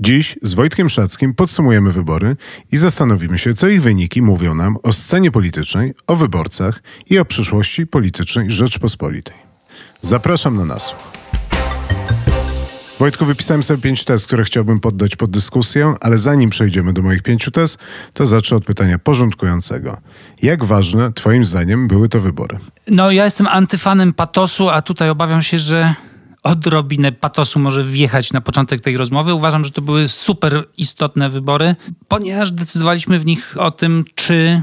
Dziś z Wojtkiem Szackim podsumujemy wybory i zastanowimy się, co ich wyniki mówią nam o scenie politycznej, o wyborcach i o przyszłości politycznej Rzeczpospolitej. Zapraszam na nas. Wojtku, wypisałem sobie pięć tez, które chciałbym poddać pod dyskusję, ale zanim przejdziemy do moich pięciu tez, to zacznę od pytania porządkującego. Jak ważne, Twoim zdaniem, były to wybory? No, ja jestem antyfanem patosu, a tutaj obawiam się, że odrobinę patosu może wjechać na początek tej rozmowy. Uważam, że to były super istotne wybory, ponieważ decydowaliśmy w nich o tym, czy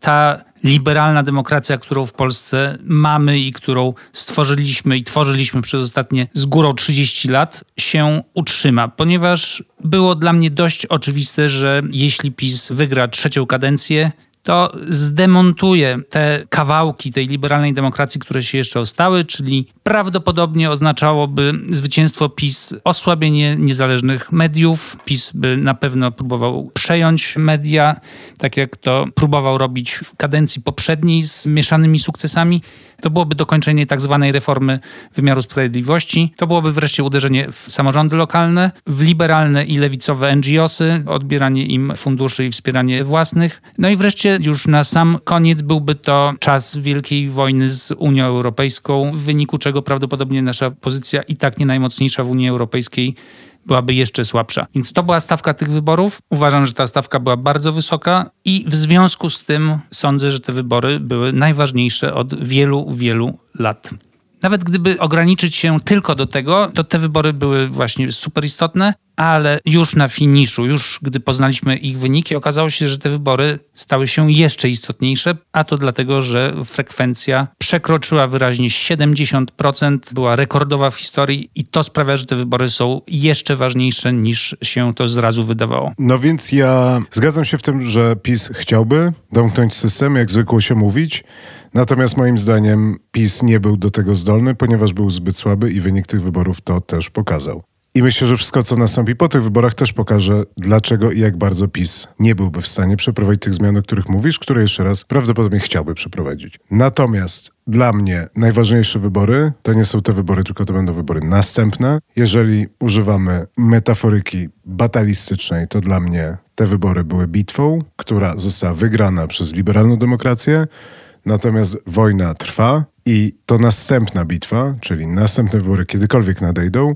ta liberalna demokracja, którą w Polsce mamy i którą stworzyliśmy i tworzyliśmy przez ostatnie z górą 30 lat, się utrzyma. Ponieważ było dla mnie dość oczywiste, że jeśli PiS wygra trzecią kadencję, to zdemontuje te kawałki tej liberalnej demokracji, które się jeszcze ostały, czyli prawdopodobnie oznaczałoby zwycięstwo PiS, osłabienie niezależnych mediów. PiS by na pewno próbował przejąć media, tak jak to próbował robić w kadencji poprzedniej z mieszanymi sukcesami. To byłoby dokończenie tak zwanej reformy wymiaru sprawiedliwości. To byłoby wreszcie uderzenie w samorządy lokalne, w liberalne i lewicowe NGOsy, odbieranie im funduszy i wspieranie własnych. No i wreszcie już na sam koniec byłby to czas wielkiej wojny z Unią Europejską, w wyniku czego prawdopodobnie nasza pozycja i tak nie najmocniejsza w Unii Europejskiej byłaby jeszcze słabsza. Więc to była stawka tych wyborów. Uważam, że ta stawka była bardzo wysoka i w związku z tym sądzę, że te wybory były najważniejsze od wielu, wielu lat. Nawet gdyby ograniczyć się tylko do tego, to te wybory były właśnie super istotne, ale już na finiszu, już gdy poznaliśmy ich wyniki, okazało się, że te wybory stały się jeszcze istotniejsze, a to dlatego, że frekwencja przekroczyła wyraźnie 70%, była rekordowa w historii i to sprawia, że te wybory są jeszcze ważniejsze niż się to zrazu wydawało. No więc ja zgadzam się w tym, że PiS chciałby domknąć system, jak zwykło się mówić. Natomiast moim zdaniem PiS nie był do tego zdolny, ponieważ był zbyt słaby i wynik tych wyborów to też pokazał. I myślę, że wszystko, co nastąpi po tych wyborach, też pokaże, dlaczego i jak bardzo PiS nie byłby w stanie przeprowadzić tych zmian, o których mówisz, które jeszcze raz prawdopodobnie chciałby przeprowadzić. Natomiast dla mnie najważniejsze wybory to nie są te wybory, tylko to będą wybory następne. Jeżeli używamy metaforyki batalistycznej, to dla mnie te wybory były bitwą, która została wygrana przez liberalną demokrację. Natomiast wojna trwa i to następna bitwa, czyli następne wybory kiedykolwiek nadejdą,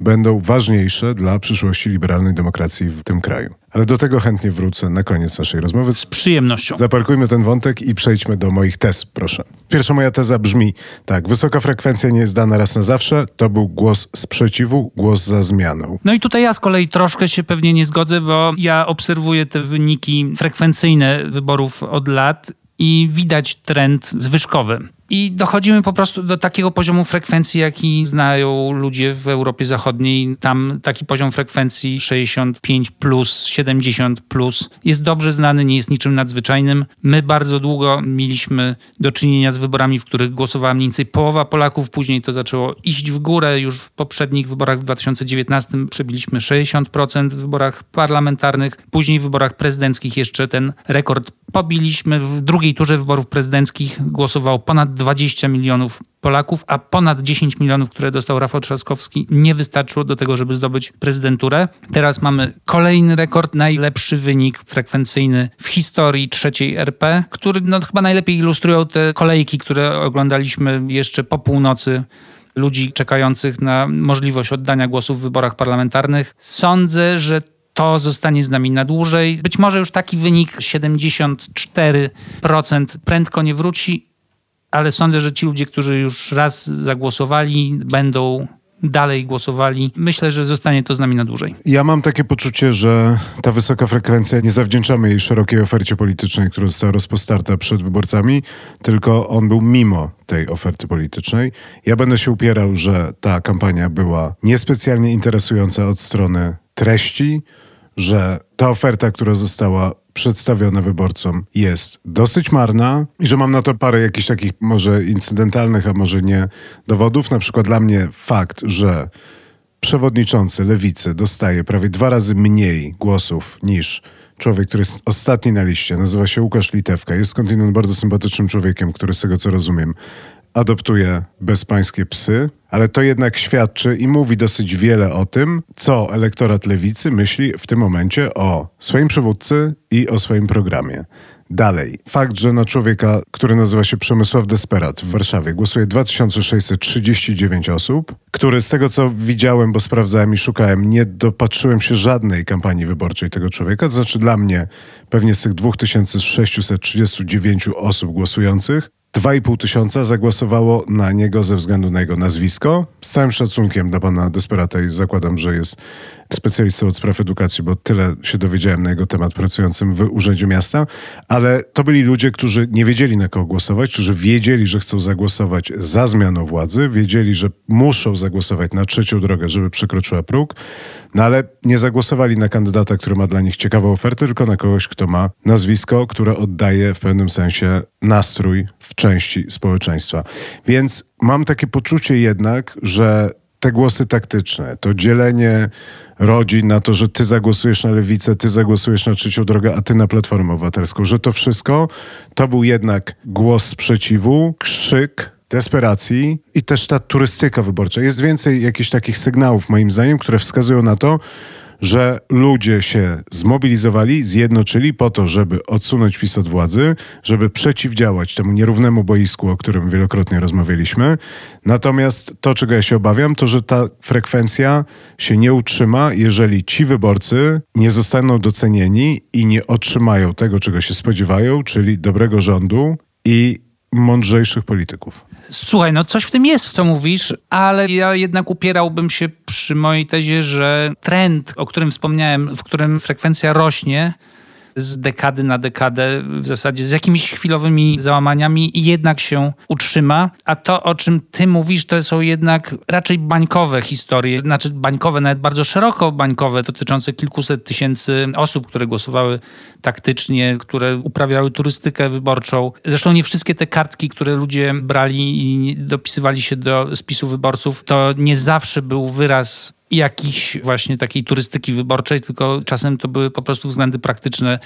będą ważniejsze dla przyszłości liberalnej demokracji w tym kraju. Ale do tego chętnie wrócę na koniec naszej rozmowy. Z przyjemnością. Zaparkujmy ten wątek i przejdźmy do moich tez, proszę. Pierwsza moja teza brzmi tak. Wysoka frekwencja nie jest dana raz na zawsze. To był głos sprzeciwu, głos za zmianą. No i tutaj ja z kolei troszkę się pewnie nie zgodzę, bo ja obserwuję te wyniki frekwencyjne wyborów od lat i widać trend zwyżkowy. I dochodzimy po prostu do takiego poziomu frekwencji, jaki znają ludzie w Europie Zachodniej. Tam taki poziom frekwencji 65 plus, 70 plus jest dobrze znany, nie jest niczym nadzwyczajnym. My bardzo długo mieliśmy do czynienia z wyborami, w których głosowała mniej więcej połowa Polaków. Później to zaczęło iść w górę. Już w poprzednich wyborach w 2019 przebiliśmy 60% w wyborach parlamentarnych. Później w wyborach prezydenckich jeszcze ten rekord pobiliśmy. W drugiej turze wyborów prezydenckich głosowało ponad 20 milionów Polaków, a ponad 10 milionów, które dostał Rafał Trzaskowski, nie wystarczyło do tego, żeby zdobyć prezydenturę. Teraz mamy kolejny rekord, najlepszy wynik frekwencyjny w historii trzeciej RP, który no, chyba najlepiej ilustrują te kolejki, które oglądaliśmy jeszcze po północy ludzi czekających na możliwość oddania głosu w wyborach parlamentarnych. Sądzę, że to zostanie z nami na dłużej. Być może już taki wynik 74% prędko nie wróci, ale sądzę, że ci ludzie, którzy już raz zagłosowali, będą dalej głosowali. Myślę, że zostanie to z nami na dłużej. Ja mam takie poczucie, że ta wysoka frekwencja nie zawdzięczamy jej szerokiej ofercie politycznej, która została rozpostarta przed wyborcami, tylko on był mimo tej oferty politycznej. Ja będę się upierał, że ta kampania była niespecjalnie interesująca od strony treści, że ta oferta, która została przedstawiona wyborcom jest dosyć marna i że mam na to parę jakichś takich może incydentalnych, a może nie dowodów. Na przykład dla mnie fakt, że przewodniczący lewicy dostaje prawie dwa razy mniej głosów niż człowiek, który jest ostatni na liście, nazywa się Łukasz Litewka. Jest skądinąd bardzo sympatycznym człowiekiem, który z tego co rozumiem adoptuje bezpańskie psy, ale to jednak świadczy i mówi dosyć wiele o tym, co elektorat lewicy myśli w tym momencie o swoim przywódcy i o swoim programie. Dalej, fakt, że na człowieka, który nazywa się Przemysław Desperat w Warszawie głosuje 2639 osób, który z tego co widziałem, bo sprawdzałem i szukałem, nie dopatrzyłem się żadnej kampanii wyborczej tego człowieka. To znaczy dla mnie pewnie z tych 2639 osób głosujących 2,5 tysiąca zagłosowało na niego ze względu na jego nazwisko. Z całym szacunkiem dla pana Desperata i zakładam, że jest specjalistą od spraw edukacji, bo tyle się dowiedziałem na jego temat pracującym w Urzędzie Miasta, ale to byli ludzie, którzy nie wiedzieli na kogo głosować, którzy wiedzieli, że chcą zagłosować za zmianą władzy, wiedzieli, że muszą zagłosować na trzecią drogę, żeby przekroczyła próg, no ale nie zagłosowali na kandydata, który ma dla nich ciekawą ofertę, tylko na kogoś, kto ma nazwisko, które oddaje w pewnym sensie nastrój w części społeczeństwa. Więc mam takie poczucie jednak, że te głosy taktyczne, to dzielenie rodzin na to, że ty zagłosujesz na lewicę, ty zagłosujesz na trzecią drogę, a ty na Platformę Obywatelską, że to wszystko to był jednak głos sprzeciwu, krzyk, desperacji i też ta turystyka wyborcza. Jest więcej jakichś takich sygnałów, moim zdaniem, które wskazują na to, że ludzie się zmobilizowali, zjednoczyli po to, żeby odsunąć PiS od władzy, żeby przeciwdziałać temu nierównemu boisku, o którym wielokrotnie rozmawialiśmy. Natomiast to, czego ja się obawiam, to że ta frekwencja się nie utrzyma, jeżeli ci wyborcy nie zostaną docenieni i nie otrzymają tego, czego się spodziewają, czyli dobrego rządu i mądrzejszych polityków. Słuchaj, no coś w tym jest, co mówisz, ale ja jednak upierałbym się przy mojej tezie, że trend, o którym wspomniałem, w którym frekwencja rośnie, z dekady na dekadę, w zasadzie z jakimiś chwilowymi załamaniami jednak się utrzyma. A to, o czym ty mówisz, to są jednak raczej bańkowe historie, znaczy bańkowe, nawet bardzo szeroko bańkowe, dotyczące kilkuset tysięcy osób, które głosowały taktycznie, które uprawiały turystykę wyborczą. Zresztą nie wszystkie te kartki, które ludzie brali i dopisywali się do spisu wyborców, to nie zawsze był wyraz jakiejś właśnie takiej turystyki wyborczej, tylko czasem to były po prostu względy praktyczne.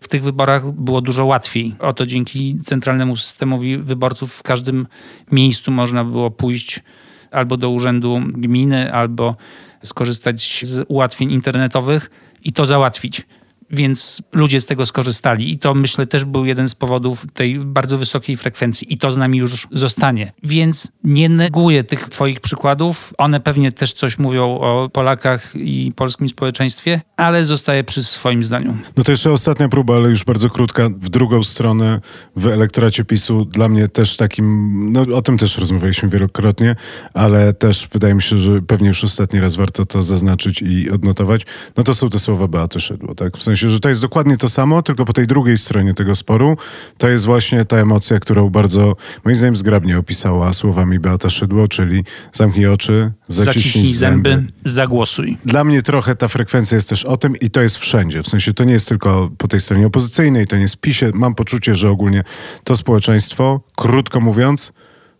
W tych wyborach było dużo łatwiej. Oto dzięki centralnemu systemowi wyborców w każdym miejscu można było pójść albo do urzędu gminy, albo skorzystać z ułatwień internetowych i to załatwić więc ludzie z tego skorzystali. I to myślę też był jeden z powodów tej bardzo wysokiej frekwencji. I to z nami już zostanie. Więc nie neguję tych Twoich przykładów. One pewnie też coś mówią o Polakach i polskim społeczeństwie, ale zostaję przy swoim zdaniu. No to jeszcze ostatnia próba, ale już bardzo krótka, w drugą stronę w elektoracie PiSu. Dla mnie też takim, no o tym też rozmawialiśmy wielokrotnie, ale też wydaje mi się, że pewnie już ostatni raz warto to zaznaczyć i odnotować. No to są te słowa Beaty Szydło, tak? W sensie sensie, że to jest dokładnie to samo, tylko po tej drugiej stronie tego sporu to jest właśnie ta emocja, którą bardzo, moim zdaniem, zgrabnie opisała słowami Beata Szydło, czyli zamknij oczy, zaciśnij, zaciśnij zęby, zęby, zagłosuj. Dla mnie trochę ta frekwencja jest też o tym i to jest wszędzie. W sensie to nie jest tylko po tej stronie opozycyjnej, to nie jest PiSie. Mam poczucie, że ogólnie to społeczeństwo, krótko mówiąc,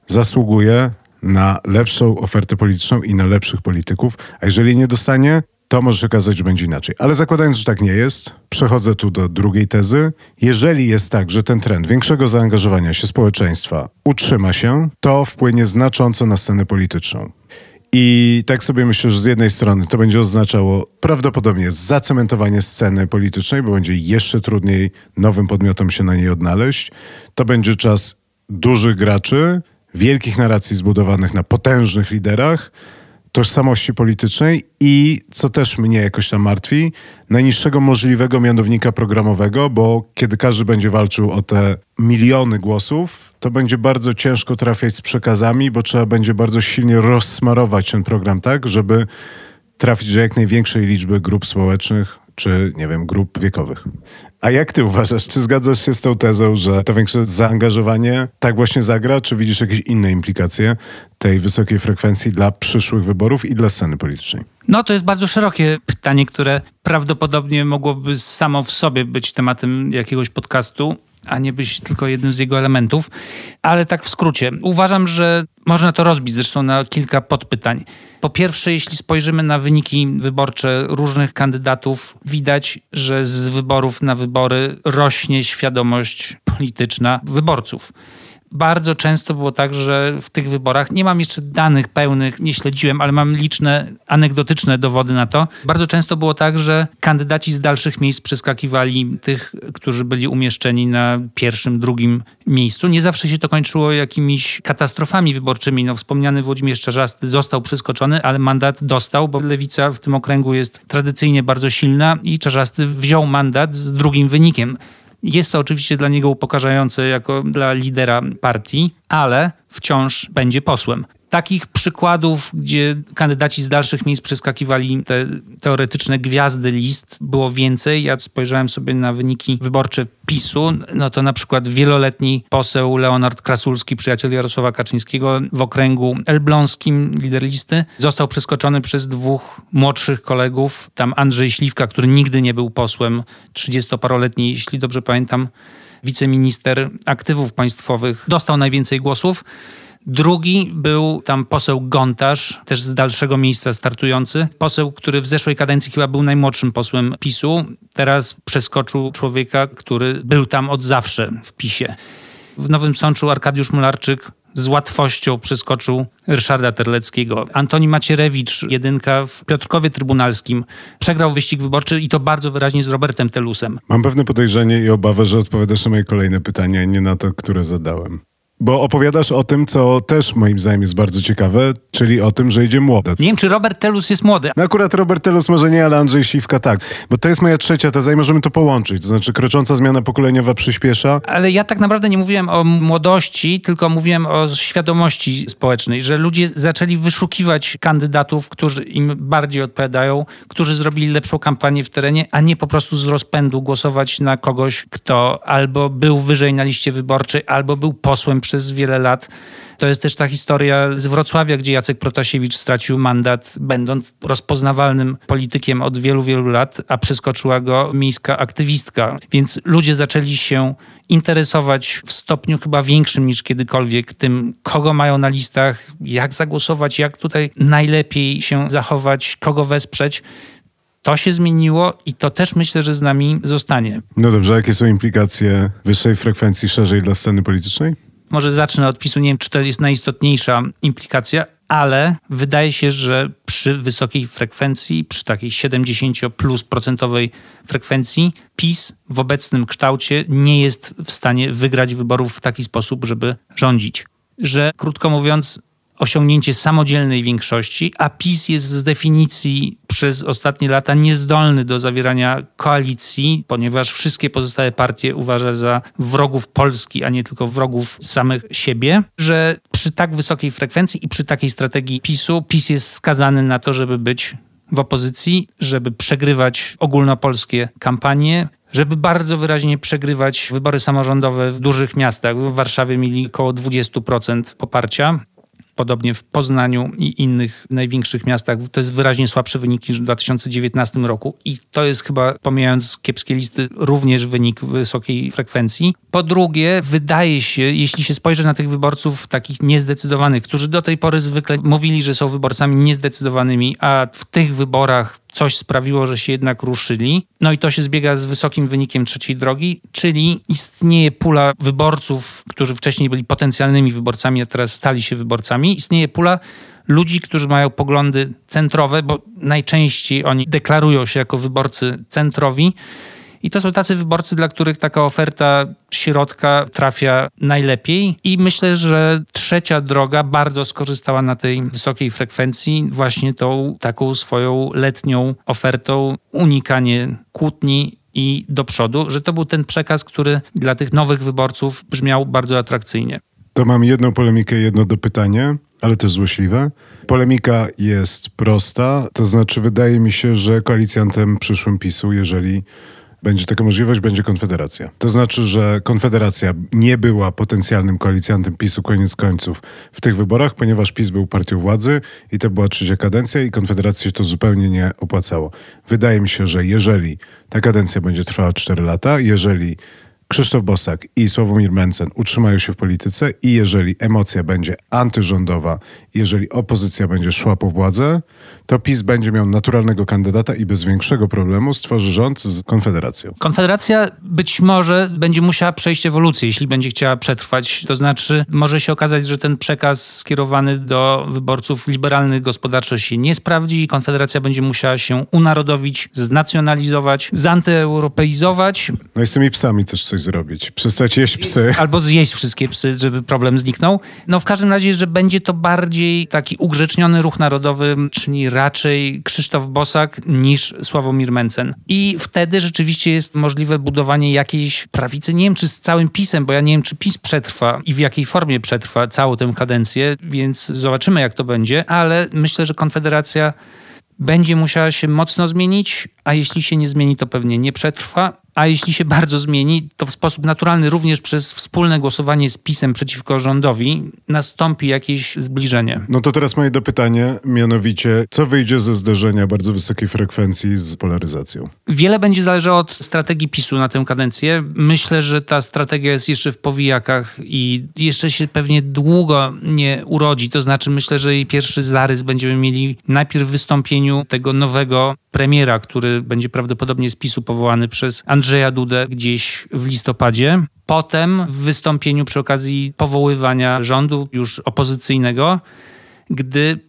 zasługuje na lepszą ofertę polityczną i na lepszych polityków, a jeżeli nie dostanie, to może się okazać, że będzie inaczej. Ale zakładając, że tak nie jest, przechodzę tu do drugiej tezy. Jeżeli jest tak, że ten trend większego zaangażowania się społeczeństwa utrzyma się, to wpłynie znacząco na scenę polityczną. I tak sobie myślę, że z jednej strony to będzie oznaczało prawdopodobnie zacementowanie sceny politycznej, bo będzie jeszcze trudniej nowym podmiotom się na niej odnaleźć. To będzie czas dużych graczy, wielkich narracji zbudowanych na potężnych liderach, tożsamości politycznej i, co też mnie jakoś tam martwi, najniższego możliwego mianownika programowego, bo kiedy każdy będzie walczył o te miliony głosów, to będzie bardzo ciężko trafiać z przekazami, bo trzeba będzie bardzo silnie rozsmarować ten program tak, żeby trafić do jak największej liczby grup społecznych czy, nie wiem, grup wiekowych. A jak ty uważasz, czy zgadzasz się z tą tezą, że to większe zaangażowanie tak właśnie zagra, czy widzisz jakieś inne implikacje tej wysokiej frekwencji dla przyszłych wyborów i dla sceny politycznej? No to jest bardzo szerokie pytanie, które prawdopodobnie mogłoby samo w sobie być tematem jakiegoś podcastu a nie być tylko jednym z jego elementów. Ale tak w skrócie. Uważam, że można to rozbić zresztą na kilka podpytań. Po pierwsze, jeśli spojrzymy na wyniki wyborcze różnych kandydatów, widać, że z wyborów na wybory rośnie świadomość polityczna wyborców. Bardzo często było tak, że w tych wyborach, nie mam jeszcze danych pełnych, nie śledziłem, ale mam liczne anegdotyczne dowody na to. Bardzo często było tak, że kandydaci z dalszych miejsc przeskakiwali tych, którzy byli umieszczeni na pierwszym, drugim miejscu. Nie zawsze się to kończyło jakimiś katastrofami wyborczymi. No, wspomniany Włodzimierz Czarzasty został przeskoczony, ale mandat dostał, bo lewica w tym okręgu jest tradycyjnie bardzo silna i Czarzasty wziął mandat z drugim wynikiem. Jest to oczywiście dla niego upokarzające jako dla lidera partii, ale wciąż będzie posłem. Takich przykładów, gdzie kandydaci z dalszych miejsc przeskakiwali te teoretyczne gwiazdy list, było więcej. Ja spojrzałem sobie na wyniki wyborcze PiSu, no to na przykład wieloletni poseł Leonard Krasulski, przyjaciel Jarosława Kaczyńskiego w okręgu elbląskim, lider listy, został przeskoczony przez dwóch młodszych kolegów. Tam Andrzej Śliwka, który nigdy nie był posłem, 30-paroletni, jeśli dobrze pamiętam, wiceminister aktywów państwowych, dostał najwięcej głosów. Drugi był tam poseł Gontarz, też z dalszego miejsca startujący. Poseł, który w zeszłej kadencji chyba był najmłodszym posłem PiSu. Teraz przeskoczył człowieka, który był tam od zawsze w PiSie. W Nowym Sączu Arkadiusz Mularczyk z łatwością przeskoczył Ryszarda Terleckiego. Antoni Macierewicz, jedynka w Piotrkowie Trybunalskim, przegrał wyścig wyborczy i to bardzo wyraźnie z Robertem Telusem. Mam pewne podejrzenie i obawę, że odpowiadasz na moje kolejne pytania, nie na to, które zadałem. Bo opowiadasz o tym, co też moim zdaniem jest bardzo ciekawe, czyli o tym, że idzie młode. Nie wiem, czy Robert Telus jest młody. No akurat Robert Telus może nie, ale Andrzej Śliwka tak. Bo to jest moja trzecia teza i możemy to połączyć. To znaczy krocząca zmiana pokoleniowa przyspiesza. Ale ja tak naprawdę nie mówiłem o młodości, tylko mówiłem o świadomości społecznej, że ludzie zaczęli wyszukiwać kandydatów, którzy im bardziej odpowiadają, którzy zrobili lepszą kampanię w terenie, a nie po prostu z rozpędu głosować na kogoś, kto albo był wyżej na liście wyborczej, albo był posłem przez wiele lat. To jest też ta historia z Wrocławia, gdzie Jacek Protasiewicz stracił mandat, będąc rozpoznawalnym politykiem od wielu, wielu lat, a przeskoczyła go miejska aktywistka. Więc ludzie zaczęli się interesować w stopniu chyba większym niż kiedykolwiek tym, kogo mają na listach, jak zagłosować, jak tutaj najlepiej się zachować, kogo wesprzeć. To się zmieniło i to też myślę, że z nami zostanie. No dobrze, jakie są implikacje wyższej frekwencji szerzej dla sceny politycznej? Może zacznę od PiSu, nie wiem, czy to jest najistotniejsza implikacja, ale wydaje się, że przy wysokiej frekwencji, przy takiej 70 plus procentowej frekwencji, PiS w obecnym kształcie nie jest w stanie wygrać wyborów w taki sposób, żeby rządzić. Że krótko mówiąc, osiągnięcie samodzielnej większości, a PiS jest z definicji przez ostatnie lata niezdolny do zawierania koalicji, ponieważ wszystkie pozostałe partie uważa za wrogów Polski, a nie tylko wrogów samych siebie, że przy tak wysokiej frekwencji i przy takiej strategii PiSu, PiS jest skazany na to, żeby być w opozycji, żeby przegrywać ogólnopolskie kampanie, żeby bardzo wyraźnie przegrywać wybory samorządowe w dużych miastach. W Warszawie mieli około 20% poparcia podobnie w Poznaniu i innych największych miastach. To jest wyraźnie słabszy wynik niż w 2019 roku i to jest chyba, pomijając kiepskie listy, również wynik wysokiej frekwencji. Po drugie, wydaje się, jeśli się spojrzy na tych wyborców takich niezdecydowanych, którzy do tej pory zwykle mówili, że są wyborcami niezdecydowanymi, a w tych wyborach coś sprawiło, że się jednak ruszyli. No i to się zbiega z wysokim wynikiem trzeciej drogi, czyli istnieje pula wyborców, którzy wcześniej byli potencjalnymi wyborcami, a teraz stali się wyborcami. Istnieje pula ludzi, którzy mają poglądy centrowe, bo najczęściej oni deklarują się jako wyborcy centrowi i to są tacy wyborcy, dla których taka oferta środka trafia najlepiej. I myślę, że trzecia droga bardzo skorzystała na tej wysokiej frekwencji właśnie tą taką swoją letnią ofertą, unikanie kłótni i do przodu, że to był ten przekaz, który dla tych nowych wyborców brzmiał bardzo atrakcyjnie. To mam jedną polemikę, jedno dopytanie. ale też złośliwe. Polemika jest prosta, to znaczy wydaje mi się, że koalicjantem przyszłym PiSu, jeżeli będzie taka możliwość, będzie Konfederacja. To znaczy, że Konfederacja nie była potencjalnym koalicjantem PiSu koniec końców w tych wyborach, ponieważ PiS był partią władzy i to była trzecia kadencja i Konfederacji się to zupełnie nie opłacało. Wydaje mi się, że jeżeli ta kadencja będzie trwała 4 lata, jeżeli Krzysztof Bosak i Sławomir Mencen utrzymają się w polityce i jeżeli emocja będzie antyrządowa, jeżeli opozycja będzie szła po władzę, to PiS będzie miał naturalnego kandydata i bez większego problemu stworzy rząd z Konfederacją. Konfederacja być może będzie musiała przejść ewolucję, jeśli będzie chciała przetrwać. To znaczy może się okazać, że ten przekaz skierowany do wyborców liberalnych gospodarczo się nie sprawdzi i Konfederacja będzie musiała się unarodowić, znacjonalizować, zantyeuropeizować. No i z tymi psami też coś zrobić. Przestać jeść psy. Albo zjeść wszystkie psy, żeby problem zniknął. No w każdym razie, że będzie to bardziej taki ugrzeczniony ruch narodowy, czyli raczej Krzysztof Bosak niż Sławomir Mencen. I wtedy rzeczywiście jest możliwe budowanie jakiejś prawicy. Nie wiem, czy z całym PiSem, bo ja nie wiem, czy PiS przetrwa i w jakiej formie przetrwa całą tę kadencję, więc zobaczymy, jak to będzie, ale myślę, że Konfederacja będzie musiała się mocno zmienić, a jeśli się nie zmieni, to pewnie nie przetrwa a jeśli się bardzo zmieni, to w sposób naturalny również przez wspólne głosowanie z PiSem przeciwko rządowi nastąpi jakieś zbliżenie. No to teraz moje dopytanie, mianowicie, co wyjdzie ze zderzenia bardzo wysokiej frekwencji z polaryzacją? Wiele będzie zależało od strategii PiSu na tę kadencję. Myślę, że ta strategia jest jeszcze w powijakach i jeszcze się pewnie długo nie urodzi. To znaczy, myślę, że jej pierwszy zarys będziemy mieli najpierw w wystąpieniu tego nowego premiera, który będzie prawdopodobnie z PiSu powołany przez Andrzeja Dudę gdzieś w listopadzie. Potem w wystąpieniu przy okazji powoływania rządu już opozycyjnego, gdy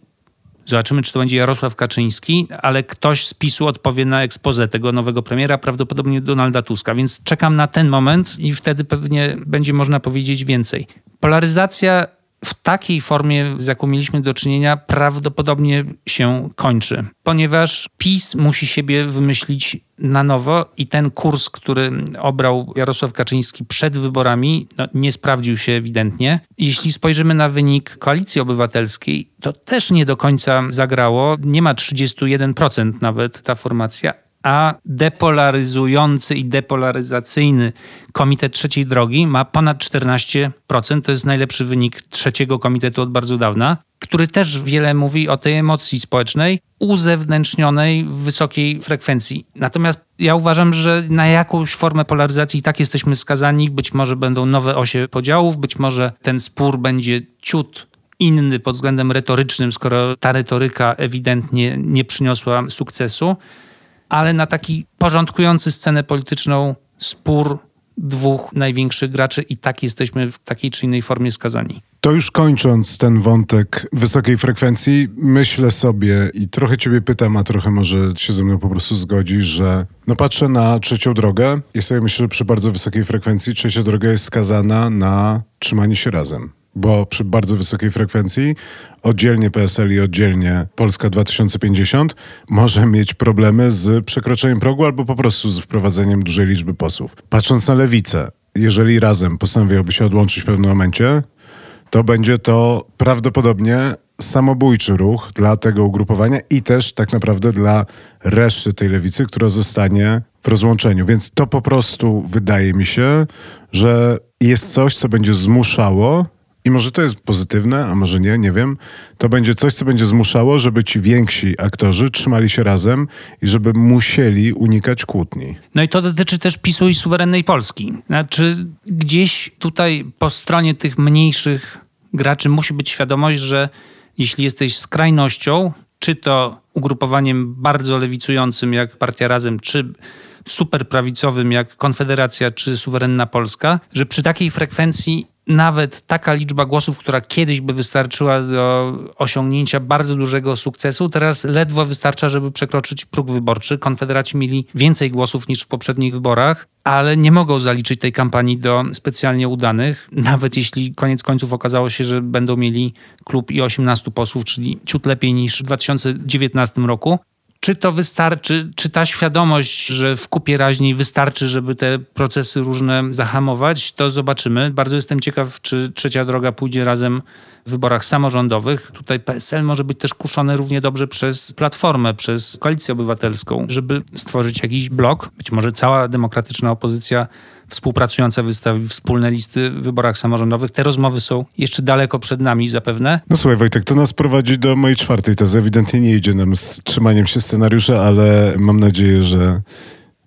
Zobaczymy, czy to będzie Jarosław Kaczyński, ale ktoś z PiSu odpowie na ekspozę tego nowego premiera, prawdopodobnie Donalda Tuska. Więc czekam na ten moment i wtedy pewnie będzie można powiedzieć więcej. Polaryzacja w takiej formie, z jaką mieliśmy do czynienia, prawdopodobnie się kończy, ponieważ PiS musi siebie wymyślić na nowo i ten kurs, który obrał Jarosław Kaczyński przed wyborami, no, nie sprawdził się ewidentnie. Jeśli spojrzymy na wynik koalicji obywatelskiej, to też nie do końca zagrało. Nie ma 31% nawet ta formacja, a depolaryzujący i depolaryzacyjny Komitet Trzeciej Drogi ma ponad 14%. To jest najlepszy wynik trzeciego komitetu od bardzo dawna, który też wiele mówi o tej emocji społecznej uzewnętrznionej w wysokiej frekwencji. Natomiast ja uważam, że na jakąś formę polaryzacji i tak jesteśmy skazani. Być może będą nowe osie podziałów, być może ten spór będzie ciut inny pod względem retorycznym, skoro ta retoryka ewidentnie nie przyniosła sukcesu ale na taki porządkujący scenę polityczną spór dwóch największych graczy i tak jesteśmy w takiej czy innej formie skazani. To już kończąc ten wątek wysokiej frekwencji, myślę sobie i trochę ciebie pytam, a trochę może się ze mną po prostu zgodzisz, że no patrzę na trzecią drogę i sobie myślę, że przy bardzo wysokiej frekwencji trzecia droga jest skazana na trzymanie się razem bo przy bardzo wysokiej frekwencji oddzielnie PSL i oddzielnie Polska 2050 może mieć problemy z przekroczeniem progu albo po prostu z wprowadzeniem dużej liczby posłów. Patrząc na lewicę, jeżeli razem postanowiłoby się odłączyć w pewnym momencie, to będzie to prawdopodobnie samobójczy ruch dla tego ugrupowania i też tak naprawdę dla reszty tej lewicy, która zostanie w rozłączeniu. Więc to po prostu wydaje mi się, że jest coś, co będzie zmuszało i może to jest pozytywne, a może nie, nie wiem, to będzie coś, co będzie zmuszało, żeby ci więksi aktorzy trzymali się razem i żeby musieli unikać kłótni. No i to dotyczy też PiSu i suwerennej Polski. Znaczy, gdzieś tutaj po stronie tych mniejszych graczy musi być świadomość, że jeśli jesteś skrajnością, czy to ugrupowaniem bardzo lewicującym jak Partia Razem, czy super prawicowym jak Konfederacja czy Suwerenna Polska, że przy takiej frekwencji nawet taka liczba głosów, która kiedyś by wystarczyła do osiągnięcia bardzo dużego sukcesu, teraz ledwo wystarcza, żeby przekroczyć próg wyborczy. Konfederaci mieli więcej głosów niż w poprzednich wyborach, ale nie mogą zaliczyć tej kampanii do specjalnie udanych, nawet jeśli koniec końców okazało się, że będą mieli klub i 18 posłów, czyli ciut lepiej niż w 2019 roku. Czy to wystarczy, czy ta świadomość, że w kupie raźniej wystarczy, żeby te procesy różne zahamować, to zobaczymy. Bardzo jestem ciekaw, czy trzecia droga pójdzie razem w wyborach samorządowych. Tutaj PSL może być też kuszony równie dobrze przez Platformę, przez Koalicję Obywatelską, żeby stworzyć jakiś blok. Być może cała demokratyczna opozycja współpracująca wystawi wspólne listy w wyborach samorządowych. Te rozmowy są jeszcze daleko przed nami zapewne. No słuchaj Wojtek, to nas prowadzi do mojej czwartej tezy. Ewidentnie nie idzie nam z trzymaniem się scenariusza, ale mam nadzieję, że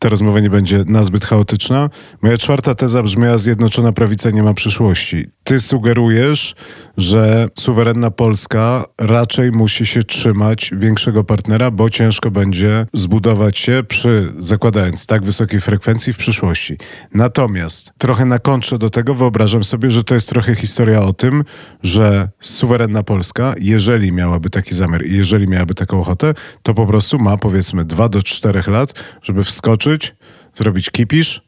ta rozmowa nie będzie nazbyt chaotyczna. Moja czwarta teza brzmiała: Zjednoczona prawica nie ma przyszłości. Ty sugerujesz, że suwerenna Polska raczej musi się trzymać większego partnera, bo ciężko będzie zbudować się przy, zakładając tak wysokiej frekwencji w przyszłości. Natomiast trochę na kontrze do tego wyobrażam sobie, że to jest trochę historia o tym, że suwerenna Polska, jeżeli miałaby taki zamiar i jeżeli miałaby taką ochotę, to po prostu ma powiedzmy 2 do 4 lat, żeby wskoczyć, zrobić kipisz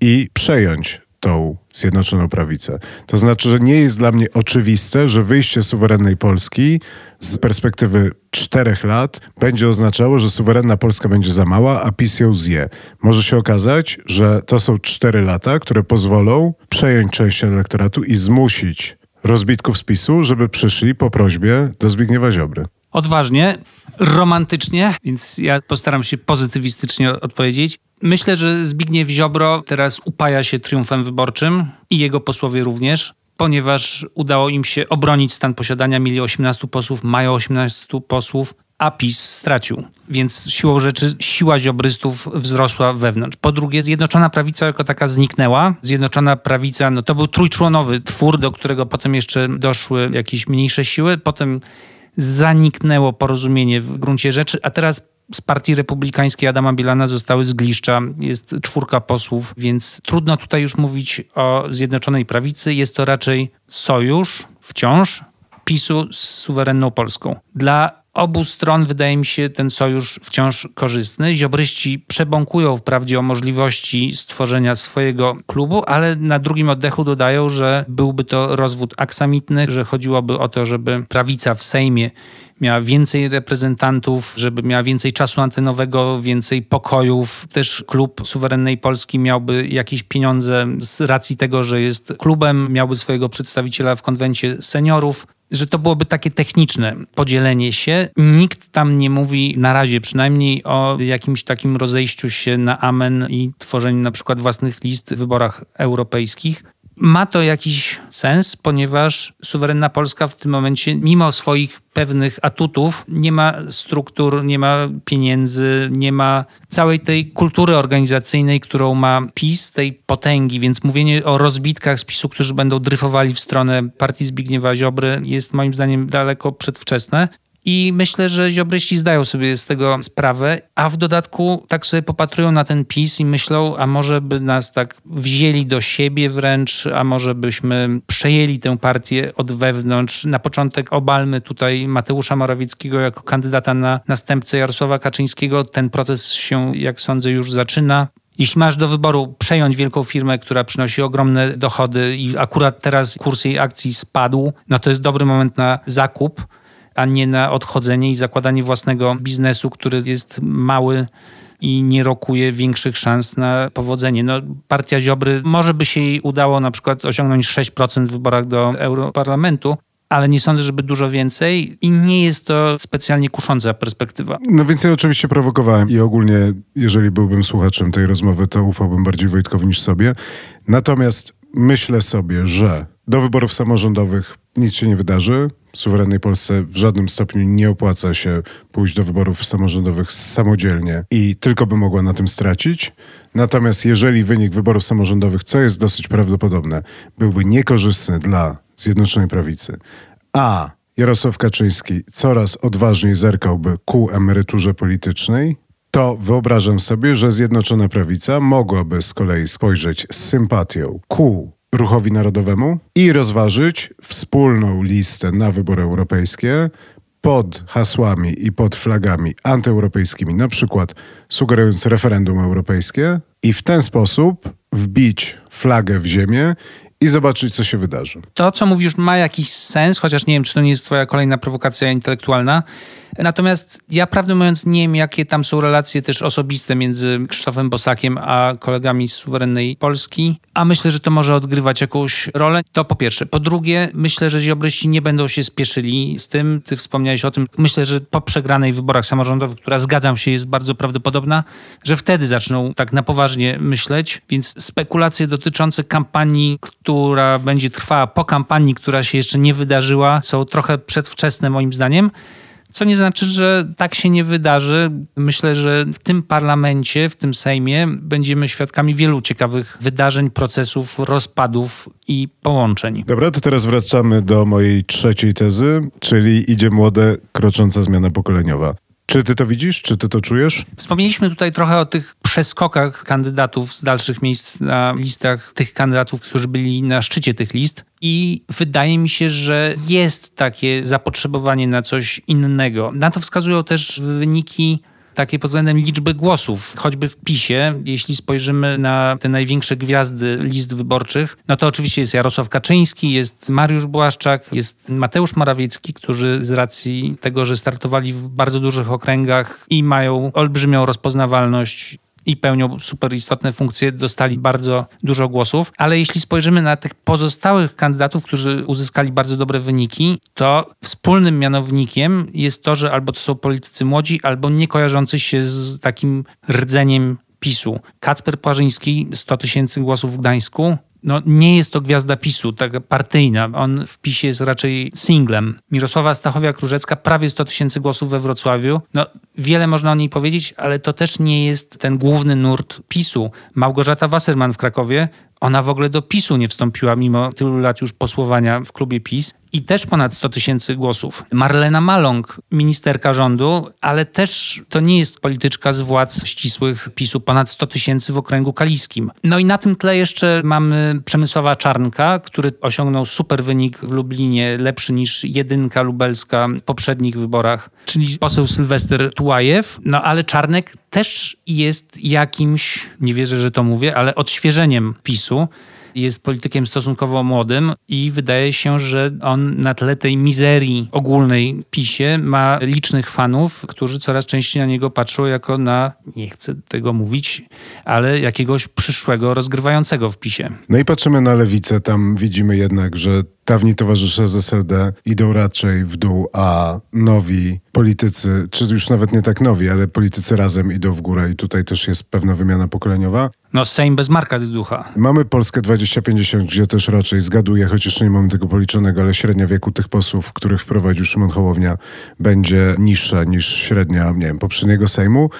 i przejąć tą Zjednoczoną Prawicę. To znaczy, że nie jest dla mnie oczywiste, że wyjście suwerennej Polski z perspektywy czterech lat będzie oznaczało, że suwerenna Polska będzie za mała, a PiS ją zje. Może się okazać, że to są cztery lata, które pozwolą przejąć część elektoratu i zmusić rozbitków z PiSu, żeby przyszli po prośbie do Zbigniewa Ziobry. Odważnie, romantycznie, więc ja postaram się pozytywistycznie odpowiedzieć. Myślę, że Zbigniew Ziobro teraz upaja się triumfem wyborczym i jego posłowie również, ponieważ udało im się obronić stan posiadania. Mieli 18 posłów, mają 18 posłów, a PiS stracił. Więc siłą rzeczy siła ziobrystów wzrosła wewnątrz. Po drugie, Zjednoczona Prawica jako taka zniknęła. Zjednoczona Prawica, no to był trójczłonowy twór, do którego potem jeszcze doszły jakieś mniejsze siły. Potem zaniknęło porozumienie w gruncie rzeczy, a teraz z partii republikańskiej Adama Bielana zostały zgliszcza. Jest czwórka posłów, więc trudno tutaj już mówić o Zjednoczonej Prawicy. Jest to raczej sojusz wciąż PiSu z suwerenną Polską. Dla obu stron wydaje mi się ten sojusz wciąż korzystny. Ziobryści przebąkują wprawdzie o możliwości stworzenia swojego klubu, ale na drugim oddechu dodają, że byłby to rozwód aksamitny, że chodziłoby o to, żeby prawica w Sejmie miała więcej reprezentantów, żeby miała więcej czasu antenowego, więcej pokojów. Też klub suwerennej Polski miałby jakieś pieniądze z racji tego, że jest klubem, miałby swojego przedstawiciela w konwencie seniorów że to byłoby takie techniczne podzielenie się. Nikt tam nie mówi na razie przynajmniej o jakimś takim rozejściu się na amen i tworzeniu na przykład własnych list w wyborach europejskich. Ma to jakiś sens, ponieważ suwerenna Polska w tym momencie, mimo swoich pewnych atutów, nie ma struktur, nie ma pieniędzy, nie ma całej tej kultury organizacyjnej, którą ma PiS, tej potęgi, więc mówienie o rozbitkach z PiSu, którzy będą dryfowali w stronę partii Zbigniewa Ziobry jest moim zdaniem daleko przedwczesne. I myślę, że ziobryści zdają sobie z tego sprawę, a w dodatku tak sobie popatrują na ten PiS i myślą, a może by nas tak wzięli do siebie wręcz, a może byśmy przejęli tę partię od wewnątrz. Na początek obalmy tutaj Mateusza Morawieckiego jako kandydata na następcę Jarosława Kaczyńskiego. Ten proces się, jak sądzę, już zaczyna. Jeśli masz do wyboru przejąć wielką firmę, która przynosi ogromne dochody i akurat teraz kurs jej akcji spadł, no to jest dobry moment na zakup a nie na odchodzenie i zakładanie własnego biznesu, który jest mały i nie rokuje większych szans na powodzenie. No, partia Ziobry może by się jej udało na przykład osiągnąć 6% w wyborach do Europarlamentu, ale nie sądzę, żeby dużo więcej i nie jest to specjalnie kusząca perspektywa. No więc ja oczywiście prowokowałem i ogólnie, jeżeli byłbym słuchaczem tej rozmowy, to ufałbym bardziej Wojtkowi niż sobie. Natomiast myślę sobie, że do wyborów samorządowych nic się nie wydarzy. Suwerennej Polsce w żadnym stopniu nie opłaca się pójść do wyborów samorządowych samodzielnie i tylko by mogła na tym stracić. Natomiast jeżeli wynik wyborów samorządowych, co jest dosyć prawdopodobne, byłby niekorzystny dla Zjednoczonej Prawicy, a. Jarosław Kaczyński coraz odważniej zerkałby ku emeryturze politycznej, to wyobrażam sobie, że Zjednoczona Prawica mogłaby z kolei spojrzeć z sympatią ku Ruchowi Narodowemu i rozważyć wspólną listę na wybory europejskie pod hasłami i pod flagami antyeuropejskimi, na przykład sugerując referendum europejskie, i w ten sposób wbić flagę w ziemię i zobaczyć, co się wydarzy. To, co mówisz, ma jakiś sens, chociaż nie wiem, czy to nie jest twoja kolejna prowokacja intelektualna. Natomiast ja prawdę mówiąc nie wiem, jakie tam są relacje też osobiste między Krzysztofem Bosakiem a kolegami z suwerennej Polski, a myślę, że to może odgrywać jakąś rolę. To po pierwsze. Po drugie, myślę, że ziobryści nie będą się spieszyli z tym. Ty wspomniałeś o tym. Myślę, że po przegranej wyborach samorządowych, która zgadzam się, jest bardzo prawdopodobna, że wtedy zaczną tak na poważnie myśleć. Więc spekulacje dotyczące kampanii, która będzie trwała po kampanii, która się jeszcze nie wydarzyła, są trochę przedwczesne moim zdaniem. Co nie znaczy, że tak się nie wydarzy. Myślę, że w tym parlamencie, w tym Sejmie będziemy świadkami wielu ciekawych wydarzeń, procesów, rozpadów i połączeń. Dobra, to teraz wracamy do mojej trzeciej tezy, czyli idzie młode, krocząca zmiana pokoleniowa. Czy ty to widzisz? Czy ty to czujesz? Wspomnieliśmy tutaj trochę o tych przeskokach kandydatów z dalszych miejsc na listach, tych kandydatów, którzy byli na szczycie tych list. I wydaje mi się, że jest takie zapotrzebowanie na coś innego. Na to wskazują też wyniki takie pod względem liczby głosów, choćby w PiSie, jeśli spojrzymy na te największe gwiazdy list wyborczych, no to oczywiście jest Jarosław Kaczyński, jest Mariusz Błaszczak, jest Mateusz Morawiecki, którzy z racji tego, że startowali w bardzo dużych okręgach i mają olbrzymią rozpoznawalność, i pełnią super istotne funkcje, dostali bardzo dużo głosów. Ale jeśli spojrzymy na tych pozostałych kandydatów, którzy uzyskali bardzo dobre wyniki, to wspólnym mianownikiem jest to, że albo to są politycy młodzi, albo nie kojarzący się z takim rdzeniem PiSu. Kacper Płażyński, 100 tysięcy głosów w Gdańsku, no, nie jest to gwiazda PiSu, taka partyjna. On w PiSie jest raczej singlem. Mirosława Stachowiak-Różecka, prawie 100 tysięcy głosów we Wrocławiu. No, wiele można o niej powiedzieć, ale to też nie jest ten główny nurt PiSu. Małgorzata Wasserman w Krakowie, ona w ogóle do PiSu nie wstąpiła, mimo tylu lat już posłowania w klubie PiS i też ponad 100 tysięcy głosów. Marlena Maląg, ministerka rządu, ale też to nie jest polityczka z władz ścisłych PiSu, ponad 100 tysięcy w okręgu kaliskim. No i na tym tle jeszcze mamy Przemysława Czarnka, który osiągnął super wynik w Lublinie, lepszy niż jedynka lubelska w poprzednich wyborach, czyli poseł Sylwester Tułajew. No ale Czarnek też jest jakimś, nie wierzę, że to mówię, ale odświeżeniem PiSu jest politykiem stosunkowo młodym i wydaje się, że on na tle tej mizerii ogólnej PiSie ma licznych fanów, którzy coraz częściej na niego patrzą jako na, nie chcę tego mówić, ale jakiegoś przyszłego rozgrywającego w PiSie. No i patrzymy na lewicę, tam widzimy jednak, że dawni towarzysze z SLD idą raczej w dół, a nowi politycy, czy już nawet nie tak nowi, ale politycy razem idą w górę i tutaj też jest pewna wymiana pokoleniowa. No Sejm bez Marka Dyducha. Mamy Polskę 2050, gdzie też raczej zgaduję, chociaż nie mamy tego policzonego, ale średnia wieku tych posłów, których wprowadził Szymon Hołownia, będzie niższa niż średnia, nie wiem, poprzedniego Sejmu.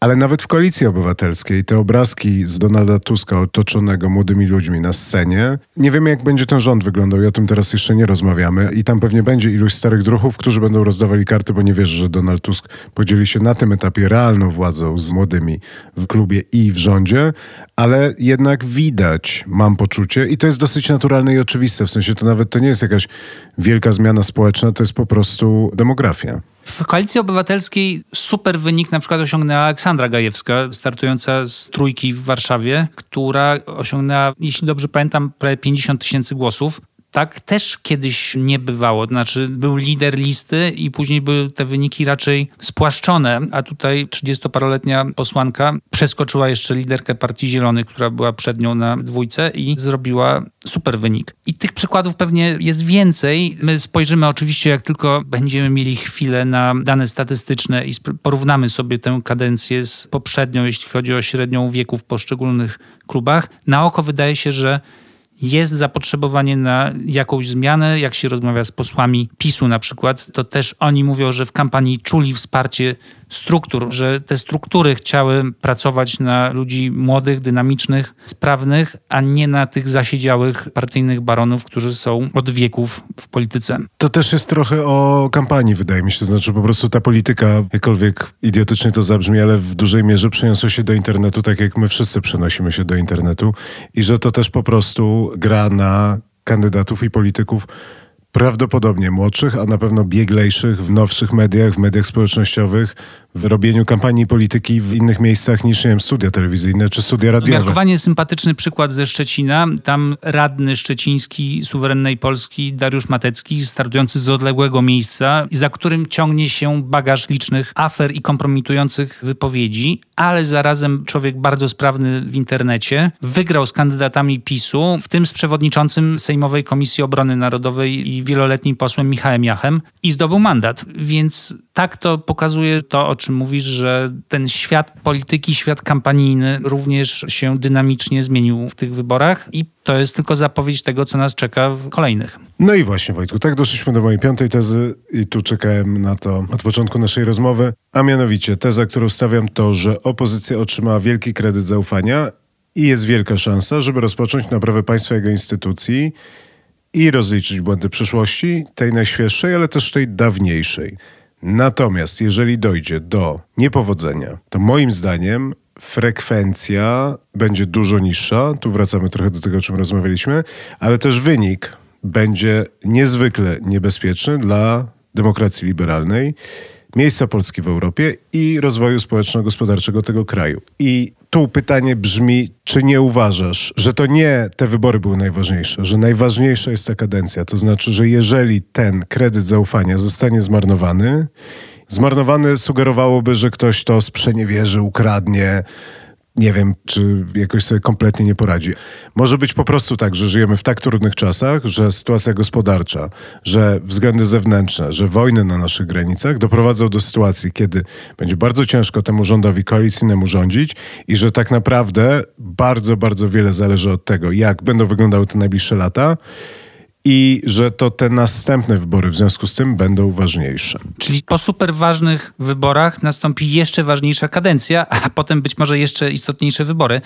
Ale nawet w koalicji obywatelskiej te obrazki z Donalda Tuska otoczonego młodymi ludźmi na scenie, nie wiemy jak będzie ten rząd wyglądał i o tym teraz jeszcze nie rozmawiamy. I tam pewnie będzie iluś starych druchów, którzy będą rozdawali karty, bo nie wierzę, że Donald Tusk podzieli się na tym etapie realną władzą z młodymi w klubie i w rządzie, ale jednak widać, mam poczucie, i to jest dosyć naturalne i oczywiste, w sensie to nawet to nie jest jakaś wielka zmiana społeczna, to jest po prostu demografia. W Koalicji Obywatelskiej super wynik na przykład osiągnęła Aleksandra Gajewska, startująca z trójki w Warszawie, która osiągnęła, jeśli dobrze pamiętam, prawie 50 tysięcy głosów tak też kiedyś nie bywało. Znaczy, był lider listy i później były te wyniki raczej spłaszczone, a tutaj 30-paroletnia posłanka przeskoczyła jeszcze liderkę Partii Zielonych, która była przed nią na dwójce i zrobiła super wynik. I tych przykładów pewnie jest więcej. My spojrzymy oczywiście, jak tylko będziemy mieli chwilę na dane statystyczne i porównamy sobie tę kadencję z poprzednią, jeśli chodzi o średnią wieku w poszczególnych klubach. Na oko wydaje się, że jest zapotrzebowanie na jakąś zmianę. Jak się rozmawia z posłami PiSu na przykład, to też oni mówią, że w kampanii czuli wsparcie struktur, że te struktury chciały pracować na ludzi młodych, dynamicznych, sprawnych, a nie na tych zasiedziałych partyjnych baronów, którzy są od wieków w polityce. To też jest trochę o kampanii, wydaje mi się. Znaczy po prostu ta polityka, jakkolwiek idiotycznie to zabrzmi, ale w dużej mierze przeniosła się do internetu, tak jak my wszyscy przenosimy się do internetu i że to też po prostu gra na kandydatów i polityków prawdopodobnie młodszych, a na pewno bieglejszych w nowszych mediach, w mediach społecznościowych, w robieniu kampanii polityki w innych miejscach niż, nie wiem, studia telewizyjne czy studia radiowe. Umiarkowanie sympatyczny przykład ze Szczecina. Tam radny szczeciński suwerennej Polski Dariusz Matecki, startujący z odległego miejsca, za którym ciągnie się bagaż licznych afer i kompromitujących wypowiedzi, ale zarazem człowiek bardzo sprawny w internecie, wygrał z kandydatami PiSu, w tym z przewodniczącym Sejmowej Komisji Obrony Narodowej i wieloletnim posłem Michałem Jachem i zdobył mandat. Więc tak to pokazuje to, o czym mówisz, że ten świat polityki, świat kampanijny również się dynamicznie zmienił w tych wyborach i to jest tylko zapowiedź tego, co nas czeka w kolejnych. No i właśnie, Wojtku, tak doszliśmy do mojej piątej tezy i tu czekałem na to od początku naszej rozmowy, a mianowicie teza, którą stawiam to, że opozycja otrzymała wielki kredyt zaufania i jest wielka szansa, żeby rozpocząć naprawę państwa jego instytucji i rozliczyć błędy przeszłości, tej najświeższej, ale też tej dawniejszej. Natomiast jeżeli dojdzie do niepowodzenia, to moim zdaniem frekwencja będzie dużo niższa. Tu wracamy trochę do tego, o czym rozmawialiśmy, ale też wynik będzie niezwykle niebezpieczny dla demokracji liberalnej, miejsca Polski w Europie i rozwoju społeczno-gospodarczego tego kraju. I tu pytanie brzmi, czy nie uważasz, że to nie te wybory były najważniejsze, że najważniejsza jest ta kadencja? To znaczy, że jeżeli ten kredyt zaufania zostanie zmarnowany, zmarnowany sugerowałoby, że ktoś to sprzeniewierzy, ukradnie, nie wiem, czy jakoś sobie kompletnie nie poradzi. Może być po prostu tak, że żyjemy w tak trudnych czasach, że sytuacja gospodarcza, że względy zewnętrzne, że wojny na naszych granicach doprowadzą do sytuacji, kiedy będzie bardzo ciężko temu rządowi koalicyjnemu rządzić i że tak naprawdę bardzo, bardzo wiele zależy od tego, jak będą wyglądały te najbliższe lata i że to te następne wybory w związku z tym będą ważniejsze. Czyli po super ważnych wyborach nastąpi jeszcze ważniejsza kadencja, a potem być może jeszcze istotniejsze wybory.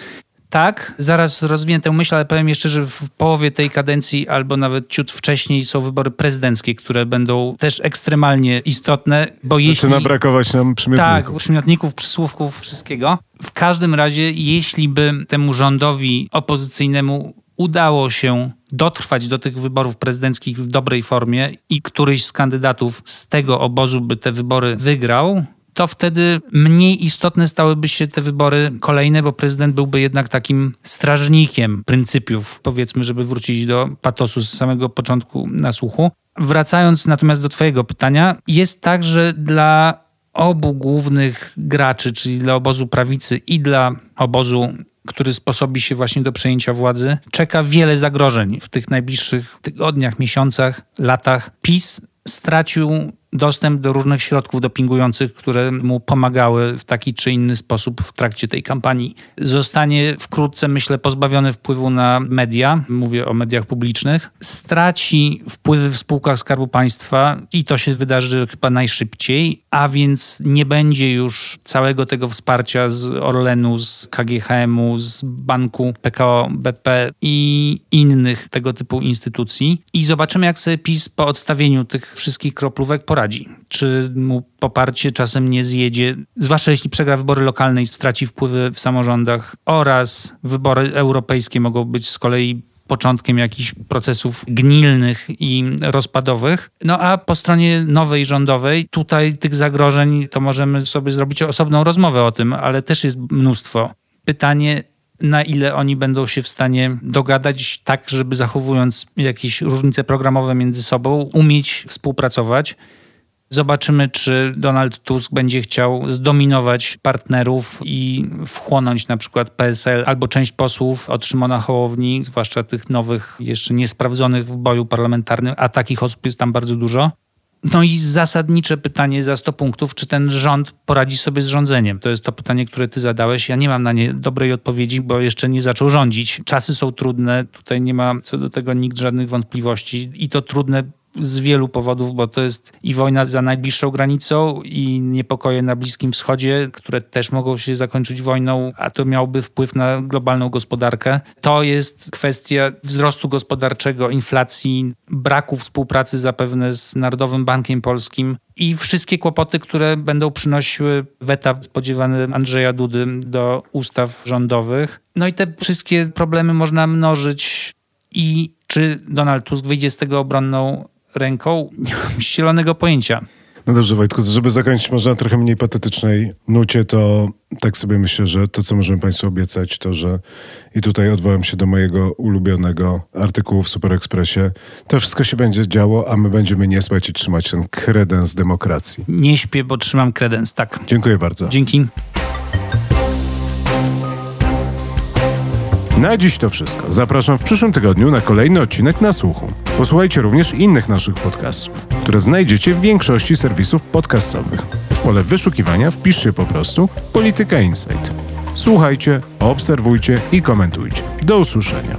Tak, zaraz rozwinę tę myśl, ale powiem jeszcze, że w połowie tej kadencji albo nawet ciut wcześniej są wybory prezydenckie, które będą też ekstremalnie istotne, bo jeśli... Zaczyna brakować nam przymiotników. Tak, przymiotników, przysłówków, wszystkiego. W każdym razie, jeśli by temu rządowi opozycyjnemu udało się dotrwać do tych wyborów prezydenckich w dobrej formie i któryś z kandydatów z tego obozu by te wybory wygrał, to wtedy mniej istotne stałyby się te wybory kolejne, bo prezydent byłby jednak takim strażnikiem pryncypiów, powiedzmy, żeby wrócić do patosu z samego początku na słuchu. Wracając natomiast do Twojego pytania, jest tak, że dla obu głównych graczy, czyli dla obozu prawicy i dla obozu który sposobi się właśnie do przejęcia władzy, czeka wiele zagrożeń w tych najbliższych tygodniach, miesiącach, latach. PiS stracił dostęp do różnych środków dopingujących, które mu pomagały w taki czy inny sposób w trakcie tej kampanii. Zostanie wkrótce, myślę, pozbawiony wpływu na media, mówię o mediach publicznych, straci wpływy w spółkach Skarbu Państwa i to się wydarzy chyba najszybciej, a więc nie będzie już całego tego wsparcia z Orlenu, z KGHM-u, z banku PKO BP i innych tego typu instytucji. I zobaczymy, jak sobie PiS po odstawieniu tych wszystkich kroplówek poradzi poradzi. Czy mu poparcie czasem nie zjedzie, zwłaszcza jeśli przegra wybory lokalne i straci wpływy w samorządach, oraz wybory europejskie mogą być z kolei początkiem jakichś procesów gnilnych i rozpadowych. No a po stronie nowej rządowej, tutaj tych zagrożeń to możemy sobie zrobić osobną rozmowę o tym, ale też jest mnóstwo. Pytanie, na ile oni będą się w stanie dogadać tak, żeby zachowując jakieś różnice programowe między sobą, umieć współpracować. Zobaczymy, czy Donald Tusk będzie chciał zdominować partnerów i wchłonąć na przykład PSL albo część posłów od Szymona Hołowni, zwłaszcza tych nowych, jeszcze niesprawdzonych w boju parlamentarnym, a takich osób jest tam bardzo dużo. No i zasadnicze pytanie za 100 punktów, czy ten rząd poradzi sobie z rządzeniem? To jest to pytanie, które ty zadałeś. Ja nie mam na nie dobrej odpowiedzi, bo jeszcze nie zaczął rządzić. Czasy są trudne, tutaj nie ma co do tego nikt żadnych wątpliwości i to trudne z wielu powodów, bo to jest i wojna za najbliższą granicą, i niepokoje na Bliskim Wschodzie, które też mogą się zakończyć wojną, a to miałby wpływ na globalną gospodarkę. To jest kwestia wzrostu gospodarczego, inflacji, braku współpracy zapewne z Narodowym Bankiem Polskim i wszystkie kłopoty, które będą przynosiły weta spodziewane Andrzeja Dudy do ustaw rządowych. No i te wszystkie problemy można mnożyć i czy Donald Tusk wyjdzie z tego obronną ręką, nie mam zielonego pojęcia. No dobrze, Wojtku, żeby zakończyć może na trochę mniej patetycznej nucie, to tak sobie myślę, że to, co możemy Państwu obiecać, to, że i tutaj odwołam się do mojego ulubionego artykułu w Super Expressie, to wszystko się będzie działo, a my będziemy nie spać i trzymać ten kredens demokracji. Nie śpię, bo trzymam kredens, tak. Dziękuję bardzo. Dzięki. Na dziś to wszystko. Zapraszam w przyszłym tygodniu na kolejny odcinek na słuchu. Posłuchajcie również innych naszych podcastów, które znajdziecie w większości serwisów podcastowych. W pole wyszukiwania wpiszcie po prostu Polityka Insight. Słuchajcie, obserwujcie i komentujcie. Do usłyszenia.